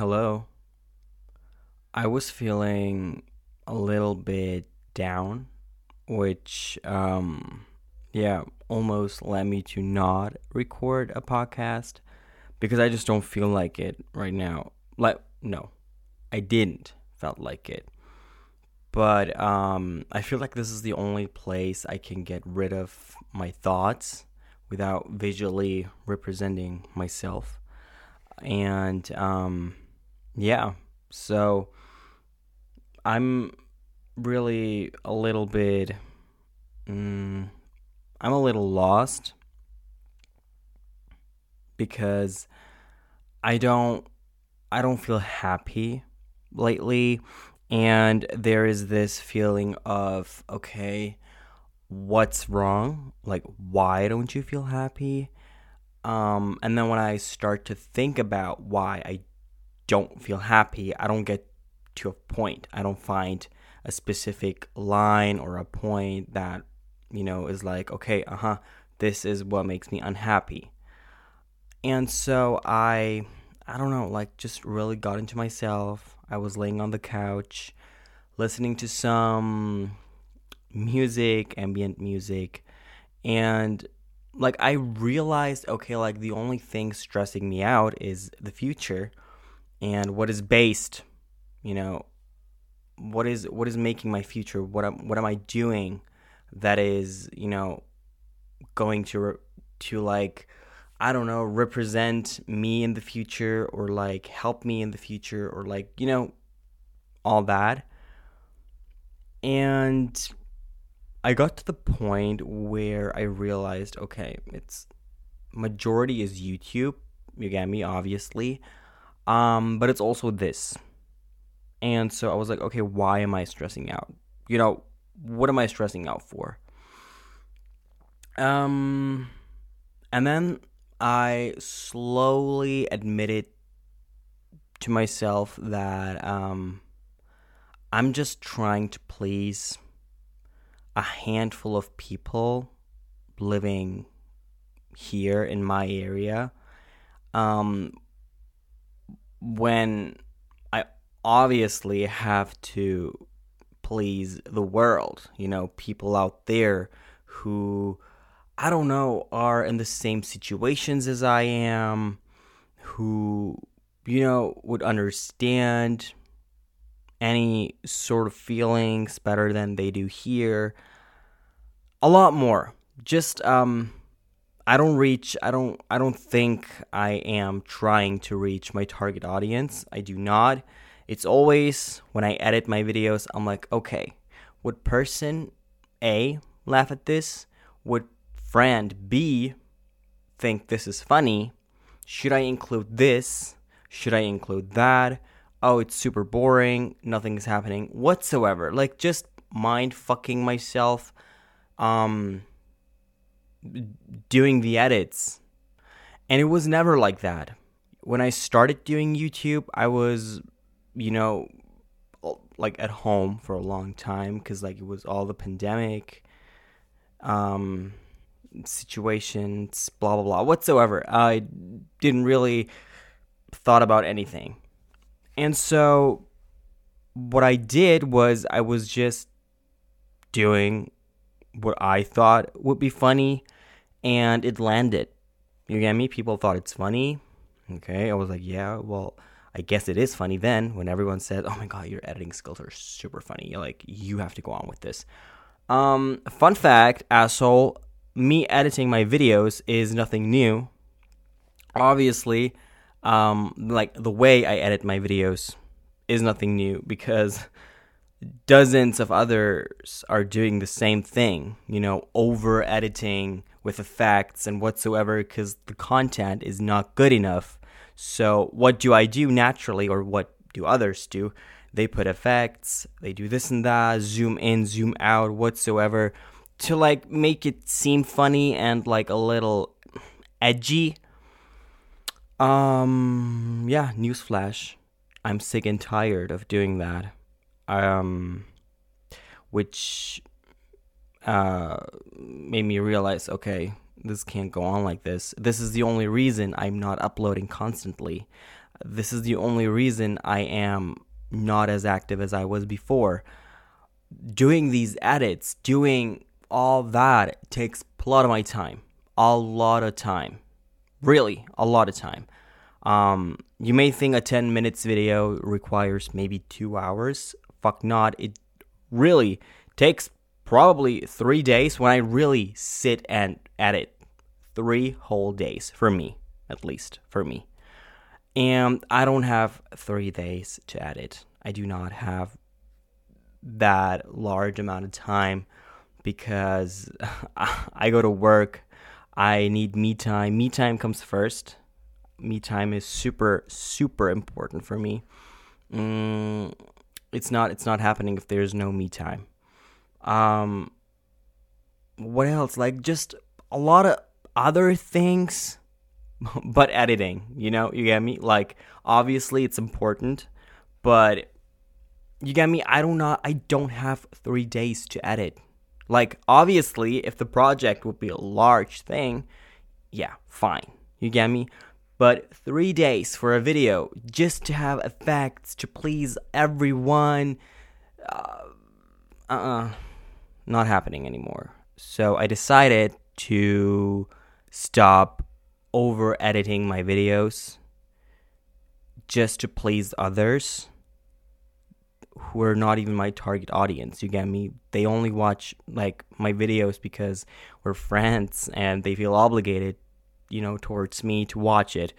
Hello. I was feeling a little bit down, which, um, yeah, almost led me to not record a podcast because I just don't feel like it right now. Like, no, I didn't felt like it. But um, I feel like this is the only place I can get rid of my thoughts without visually representing myself. And um, yeah, so I'm really a little bit. Mm, I'm a little lost because I don't I don't feel happy lately. And there is this feeling of okay what's wrong? Like why don't you feel happy? Um and then when I start to think about why I don't feel happy I don't get to a point. I don't find a specific line or a point that you know is like okay uh-huh this is what makes me unhappy. And so I, I don't know, like just really got into myself. I was laying on the couch, listening to some music, ambient music, and like I realized, okay, like the only thing stressing me out is the future and what is based, you know, what is what is making my future? What am what am I doing that is, you know, going to to like I don't know, represent me in the future or like help me in the future or like, you know, all that. And I got to the point where I realized, okay, it's majority is YouTube. You get me, obviously. Um, but it's also this. And so I was like, okay, why am I stressing out? You know, what am I stressing out for? Um, and then I slowly admitted to myself that um, I'm just trying to please a handful of people living here in my area. Um, when I obviously have to please the world, you know, people out there who I don't know, are in the same situations as I am, who, you know, would understand any sort of feelings better than they do here. A lot more. Just, um, I don't reach, I don't, I don't think I am trying to reach my target audience. I do not. It's always when I edit my videos, I'm like, okay, would person A laugh at this? Would friend B think this is funny? Should I include this? Should I include that? Oh, it's super boring. Nothing is happening whatsoever. Like just mind fucking myself um doing the edits. And it was never like that. When I started doing YouTube, I was you know like at home for a long time cuz like it was all the pandemic um situations, blah blah blah, whatsoever. I didn't really thought about anything. And so what I did was I was just doing what I thought would be funny and it landed. You get me? People thought it's funny. Okay, I was like, yeah, well, I guess it is funny then when everyone said, "Oh my god, your editing skills are super funny." You're like, you have to go on with this. Um, fun fact, asshole me editing my videos is nothing new. Obviously, um, like the way I edit my videos is nothing new because dozens of others are doing the same thing, you know, over editing with effects and whatsoever because the content is not good enough. So, what do I do naturally, or what do others do? They put effects, they do this and that, zoom in, zoom out, whatsoever to like make it seem funny and like a little edgy. Um yeah, newsflash. I'm sick and tired of doing that. Um which uh made me realize okay, this can't go on like this. This is the only reason I'm not uploading constantly. This is the only reason I am not as active as I was before. Doing these edits, doing all that takes a lot of my time. A lot of time. Really, a lot of time. Um, you may think a 10 minutes video requires maybe two hours. Fuck not. It really takes probably three days when I really sit and edit. Three whole days for me, at least for me. And I don't have three days to edit. I do not have that large amount of time because I go to work. I need me time. Me time comes first. Me time is super, super important for me. Mm, it's not. It's not happening if there's no me time. Um, what else? Like just a lot of other things, but editing. You know, you get me. Like obviously it's important, but you get me. I don't not. I don't have three days to edit. Like obviously, if the project would be a large thing, yeah, fine. You get me. But three days for a video just to have effects to please everyone. Uh uh. uh not happening anymore. So I decided to stop over editing my videos just to please others who are not even my target audience. You get me? They only watch like my videos because we're friends and they feel obligated, you know, towards me to watch it.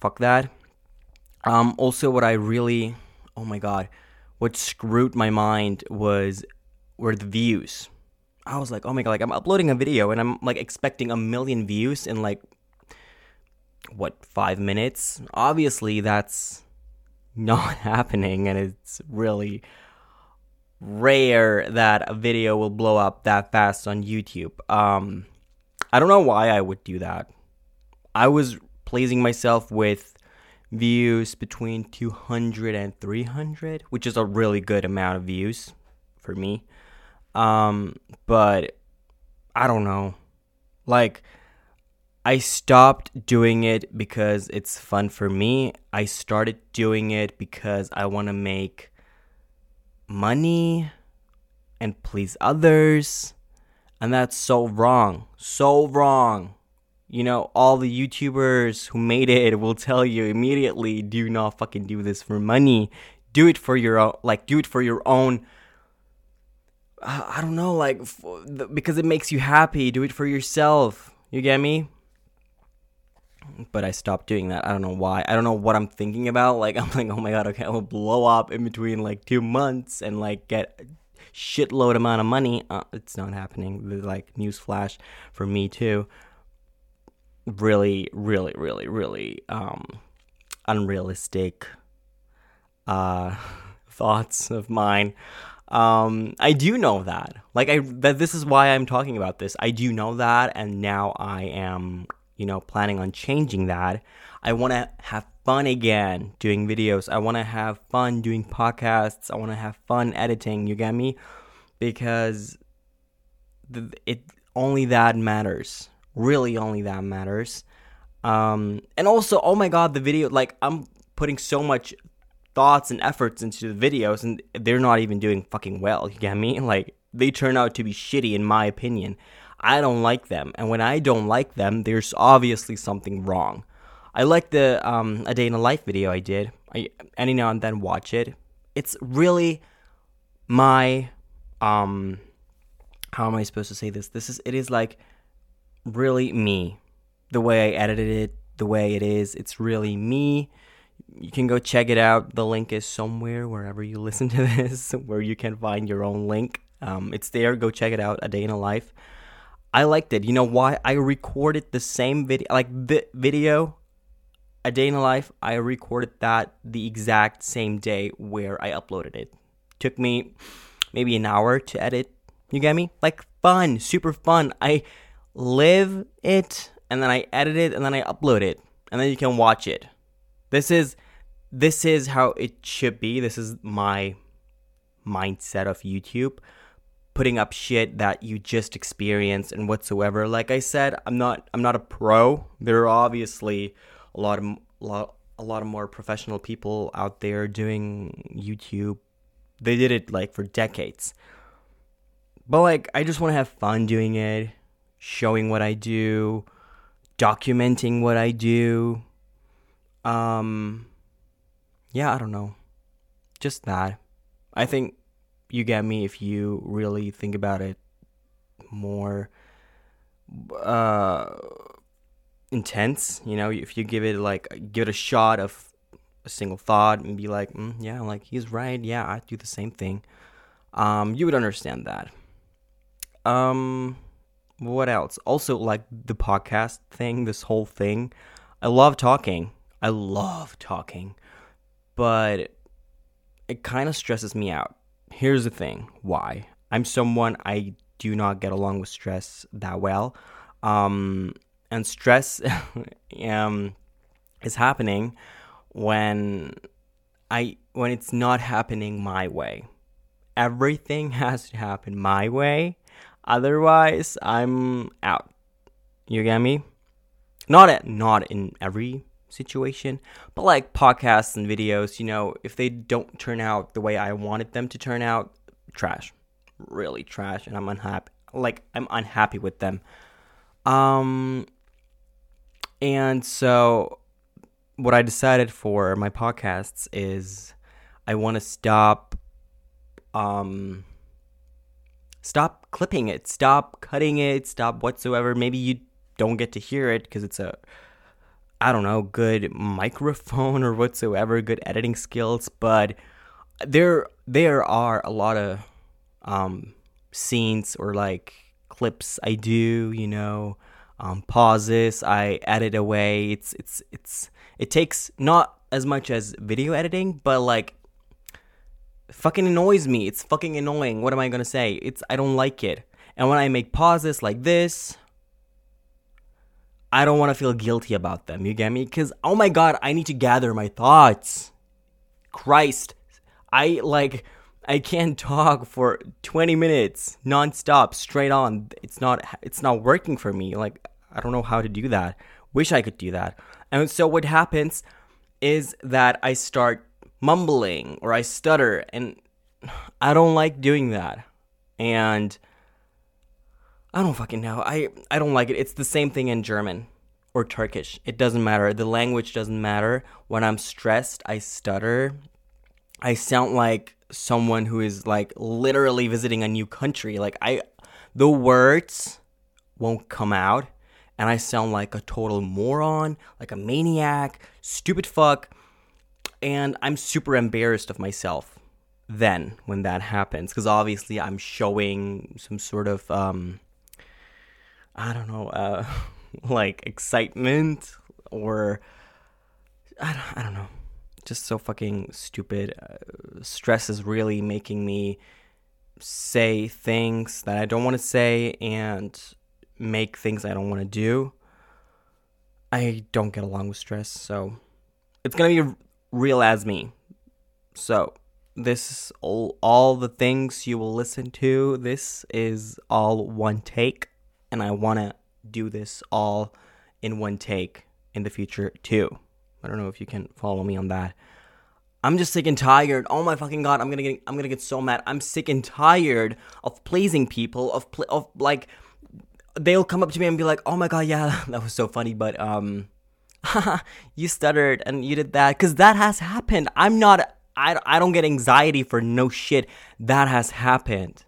Fuck that. Um also what I really oh my god, what screwed my mind was were the views. I was like, oh my god, like I'm uploading a video and I'm like expecting a million views in like what five minutes. Obviously, that's not happening, and it's really rare that a video will blow up that fast on YouTube. Um, I don't know why I would do that. I was pleasing myself with views between 200 and 300, which is a really good amount of views for me. Um, but I don't know. Like, I stopped doing it because it's fun for me. I started doing it because I want to make money and please others. And that's so wrong. So wrong. You know, all the YouTubers who made it will tell you immediately do not fucking do this for money. Do it for your own, like, do it for your own I don't know, like because it makes you happy. Do it for yourself. You get me? But I stopped doing that. I don't know why. I don't know what I'm thinking about. Like I'm like, oh my god, okay, I will blow up in between like two months and like get shitload amount of money. Uh, it's not happening. Like newsflash for me too. Really, really, really, really um, unrealistic uh, thoughts of mine. Um, I do know that. Like I that this is why I'm talking about this. I do know that and now I am, you know, planning on changing that. I want to have fun again doing videos. I want to have fun doing podcasts. I want to have fun editing, you get me? Because the, it only that matters. Really only that matters. Um and also, oh my god, the video like I'm putting so much thoughts and efforts into the videos and they're not even doing fucking well. You get me? Like they turn out to be shitty in my opinion. I don't like them. And when I don't like them, there's obviously something wrong. I like the um, a day in a life video I did. I any now and then watch it. It's really my um how am I supposed to say this? This is it is like really me. The way I edited it, the way it is, it's really me you can go check it out. The link is somewhere wherever you listen to this, where you can find your own link. Um, it's there. Go check it out. A day in a life. I liked it. You know why? I recorded the same video, like the video, a day in a life. I recorded that the exact same day where I uploaded it. Took me maybe an hour to edit. You get me? Like fun, super fun. I live it and then I edit it and then I upload it and then you can watch it. This is this is how it should be. This is my mindset of YouTube. Putting up shit that you just experienced and whatsoever. Like I said, I'm not I'm not a pro. There are obviously a lot of lot, a lot of more professional people out there doing YouTube. They did it like for decades. But like I just want to have fun doing it, showing what I do, documenting what I do. Um yeah, I don't know. Just that. I think you get me if you really think about it more uh intense you know if you give it like give it a shot of a single thought and be like mm, yeah like he's right. Yeah i do the same thing. Um you would understand that. Um what else? Also like the podcast thing this whole thing i love talking. I love talking. But it kind of stresses me out. Here's the thing why? I'm someone i do not get along with stress that well. Um and stress um, is happening when I when it's not happening my way. Everything has to happen my way, otherwise I'm out. You get me? Not at, not in every situation, but like podcasts and videos, you know, if they don't turn out the way I wanted them to turn out, trash. Really trash and I'm unhappy. Like I'm unhappy with them. Um and so, what I decided for my podcasts is I want to stop, um, stop clipping it, stop cutting it, stop whatsoever. Maybe you don't get to hear it because it's a, I don't know, good microphone or whatsoever, good editing skills, but there there are a lot of um, scenes or like clips I do, you know um, pauses. I edit away. It's it's it's it takes not as much as video editing, but like fucking annoys me. It's fucking annoying. What am I gonna say? It's I don't like it. And when I make pauses like this, I don't want to feel guilty about them. You get me? Because oh my god, I need to gather my thoughts. Christ, I like. I can't talk for 20 minutes nonstop, straight on. It's not it's not working for me. Like I don't know how to do that. Wish I could do that. And so what happens is that I start mumbling or I stutter and I don't like doing that. And I don't fucking know. I I don't like it. It's the same thing in German or Turkish. It doesn't matter. The language doesn't matter. When I'm stressed, I stutter. I sound like someone who is like literally visiting a new country. Like I the words won't come out and I sound like a total moron, like a maniac, stupid fuck. And I'm super embarrassed of myself then when that happens because obviously I'm showing some sort of um I don't know uh like excitement or I don't, I don't know just so fucking stupid uh, stress is really making me say things that I don't want to say and make things I don't want to do. I don't get along with stress, so it's gonna be real as me. So this is all, all the things you will listen to. This is all one take, and I want to do this all in one take in the future too. I don't know if you can follow me on that. I'm just sick and tired. Oh my fucking god! I'm gonna get I'm gonna get so mad. I'm sick and tired of pleasing people. Of pl- of like they'll come up to me and be like, "Oh my god, yeah, that was so funny," but um, you stuttered and you did that because that has happened. I'm not. I I don't get anxiety for no shit. That has happened.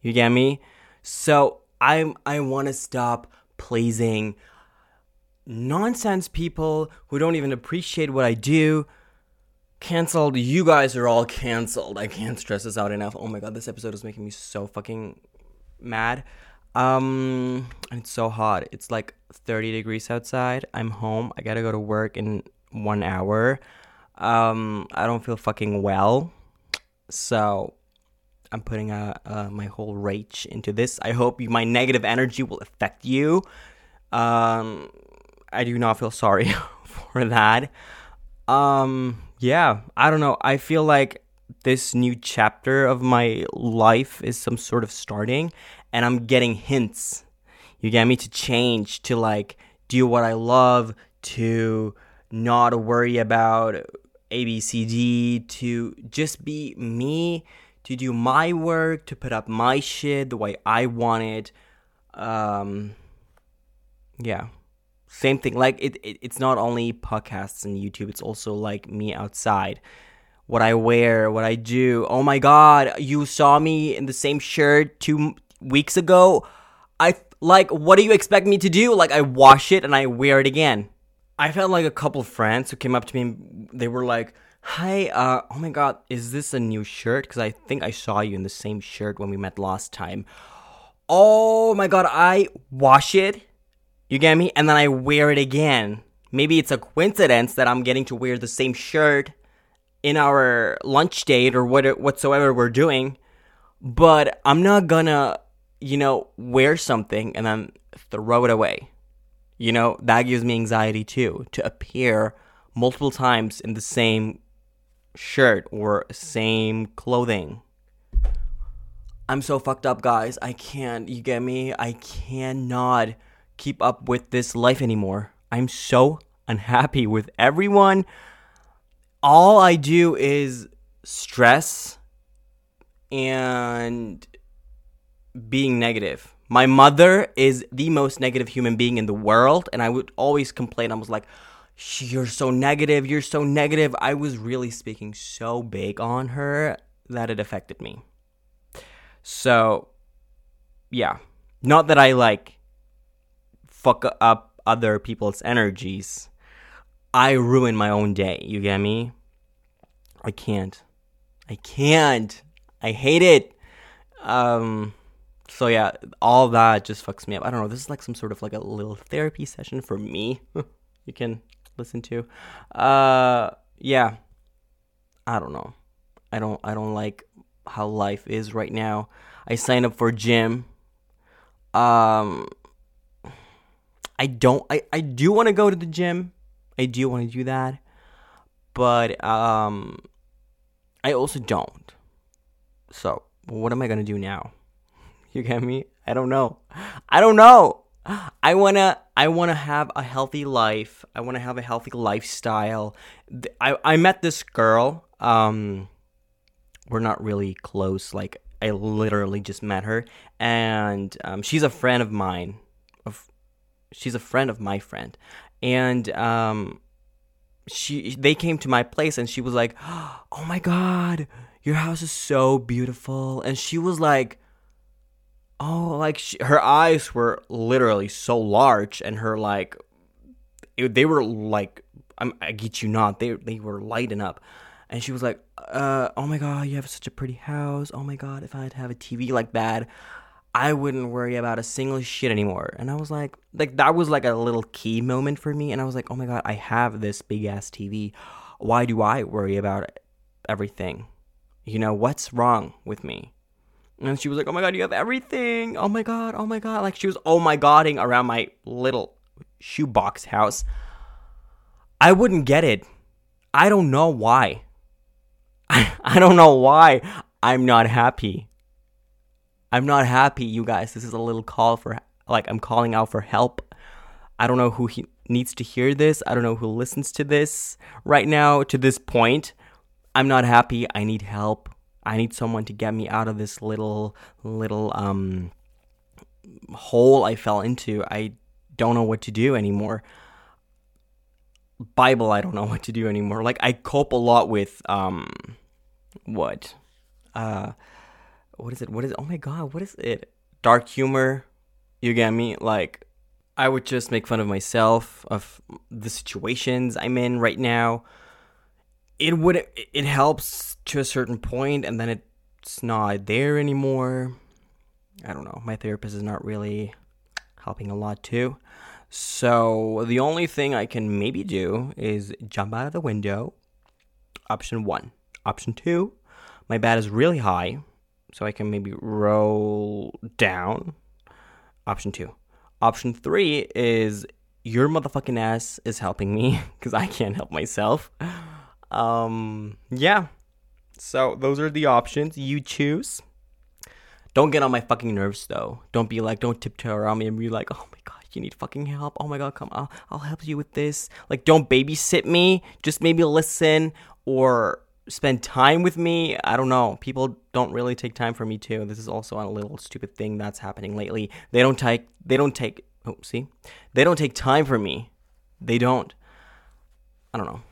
You get me? So I'm I want to stop pleasing nonsense people who don't even appreciate what I do. Cancelled. You guys are all canceled. I can't stress this out enough. Oh my god, this episode is making me so fucking mad. Um, it's so hot. It's like 30 degrees outside. I'm home. I gotta go to work in one hour. Um, I don't feel fucking well. So I'm putting uh, uh, my whole rage into this. I hope you, my negative energy will affect you. Um, I do not feel sorry for that. Um, yeah, I don't know. I feel like this new chapter of my life is some sort of starting and I'm getting hints. You get me to change, to like do what I love, to not worry about ABCD, to just be me, to do my work, to put up my shit the way I want it. Um, yeah. Same thing. Like it, it it's not only podcasts and YouTube, it's also like me outside. What I wear, what I do. Oh my god, you saw me in the same shirt 2 weeks ago. I like what do you expect me to do? Like I wash it and I wear it again. I felt like a couple friends who came up to me they were like, "Hi, uh oh my god, is this a new shirt cuz I think I saw you in the same shirt when we met last time." Oh my god, I wash it you get me? And then I wear it again. Maybe it's a coincidence that I'm getting to wear the same shirt in our lunch date or what whatsoever we're doing, but I'm not gonna, you know, wear something and then throw it away. You know, that gives me anxiety too to appear multiple times in the same shirt or same clothing. I'm so fucked up, guys. I can't, you get me? I cannot keep up with this life anymore. I'm so unhappy with everyone. All I do is stress and being negative. My mother is the most negative human being in the world, and I would always complain. I was like, You're so negative, you're so negative. I was really speaking so big on her that it affected me. So, yeah. Not that I like fuck up other people's energies, I ruin my own day. You get me? I can't. I can't. I hate it. Um so yeah, all that just fucks me up. I don't know. This is like some sort of like a little therapy session for me. you can listen to. Uh yeah. I don't know. I don't I don't like how life is right now. I signed up for gym. Um I don't I, I do want to go to the gym. I do want to do that. But um I also don't. So, what am I to do now? You get me? I don't know. I don't know. I want to I want to have a healthy life. I want to have a healthy lifestyle. I I met this girl um we're not really close like I literally just met her and um, she's a friend of mine Of she's a friend of my friend, and um, she they came to my place and she was like, "Oh my god, your house is so beautiful," and she was like. Oh, like she, her eyes were literally so large, and her like, it, they were like, I'm, I get you not, they they were lighting up, and she was like, uh, "Oh my god, you have such a pretty house. Oh my god, if I had to have a TV like that, I wouldn't worry about a single shit anymore. And I was like, like that was like a little key moment for me. And I was like, oh my god, I have this big ass TV. Why do I worry about everything? You know, what's wrong with me? And she was like, oh my god, you have everything. Oh my god, oh my god. Like she was oh my godding around my little shoebox house. I wouldn't get it. I don't know why. I, I don't know why I'm not happy. I'm not happy, you guys. This is a little call for, like, I'm calling out for help. I don't know who he needs to hear this. I don't know who listens to this right now to this point. I'm not happy. I need help. I need someone to get me out of this little, little, um, hole I fell into. I don't know what to do anymore. Bible, I don't know what to do anymore. Like, I cope a lot with, um, what? Uh, what is it? What is it? Oh my god, what is it? Dark humor. You get me? Like I would just make fun of myself of the situations I'm in right now. It would it helps to a certain point and then it's not there anymore. I don't know. My therapist is not really helping a lot too. So the only thing I can maybe do is jump out of the window. Option 1. Option 2, my bat is really high so I can maybe roll down. Option two. Option three is your motherfucking ass is helping me because I can't help myself. Um, yeah. So those are the options you choose. Don't get on my fucking nerves though. Don't be like, don't tiptoe around me and be like, oh my god, you need fucking help? Oh my god, come I'll, I'll help you with this. Like don't babysit me, just maybe listen or spend time with me. I don't know. People don't really take time for me too. This is also a little stupid thing that's happening lately. They don't take they don't take oh, see? They don't take time for me. They don't. I don't know.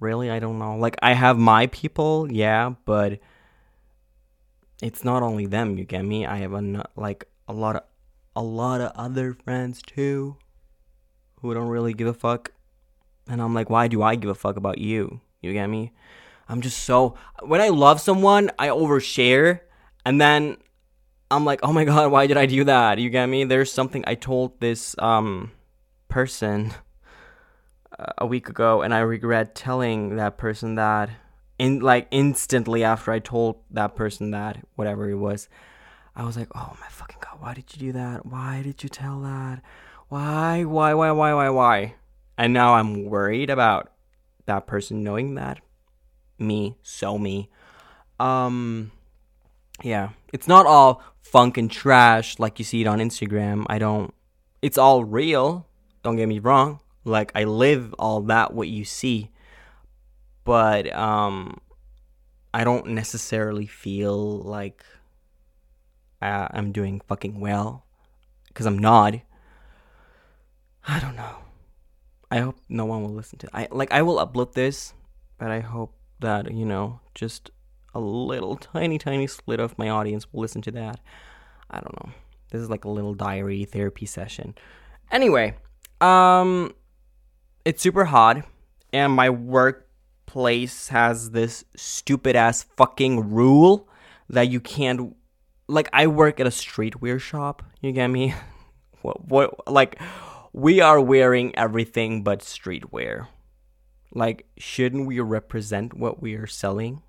Really, I don't know. Like I have my people, yeah, but it's not only them, you get me? I have a like a lot of a lot of other friends too who don't really give a fuck. And I'm like, why do I give a fuck about you? You get me? I'm just so when I love someone, I overshare and then I'm like, "Oh my god, why did I do that?" You get me? There's something I told this um person a week ago and I regret telling that person that in like instantly after I told that person that whatever it was. I was like, "Oh my fucking god, why did you do that? Why did you tell that? Why? Why? Why? Why? Why? Why?" And now I'm worried about that person knowing that me so me um yeah it's not all funk and trash like you see it on instagram i don't it's all real don't get me wrong like i live all that what you see but um i don't necessarily feel like uh, i'm doing fucking well because i'm not i don't know I hope no one will listen to it. I like I will upload this, but I hope that, you know, just a little tiny tiny slit of my audience will listen to that. I don't know. This is like a little diary therapy session. Anyway, um it's super hot and my workplace has this stupid ass fucking rule that you can't like I work at a streetwear shop, you get me? what what like we are wearing everything but streetwear. Like, shouldn't we represent what we are selling?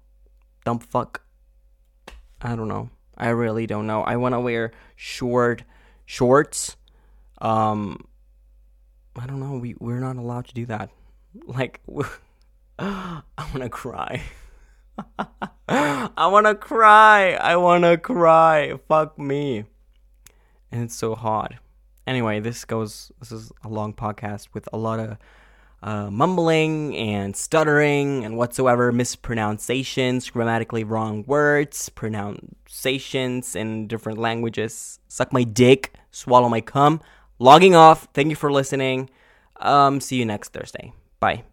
Dumb fuck. I don't know. I really don't know. I want to wear short shorts. Um, I don't know. We we're not allowed to do that. Like, I want to cry. I want to cry. I want to cry. Fuck me. And it's so hot anyway, this goes. This is a long podcast with a lot of uh, mumbling and stuttering and whatsoever mispronunciations, grammatically wrong words, pronunciations in different languages. Suck my dick, swallow my cum. Logging off. Thank you for listening. Um, see you next Thursday. Bye.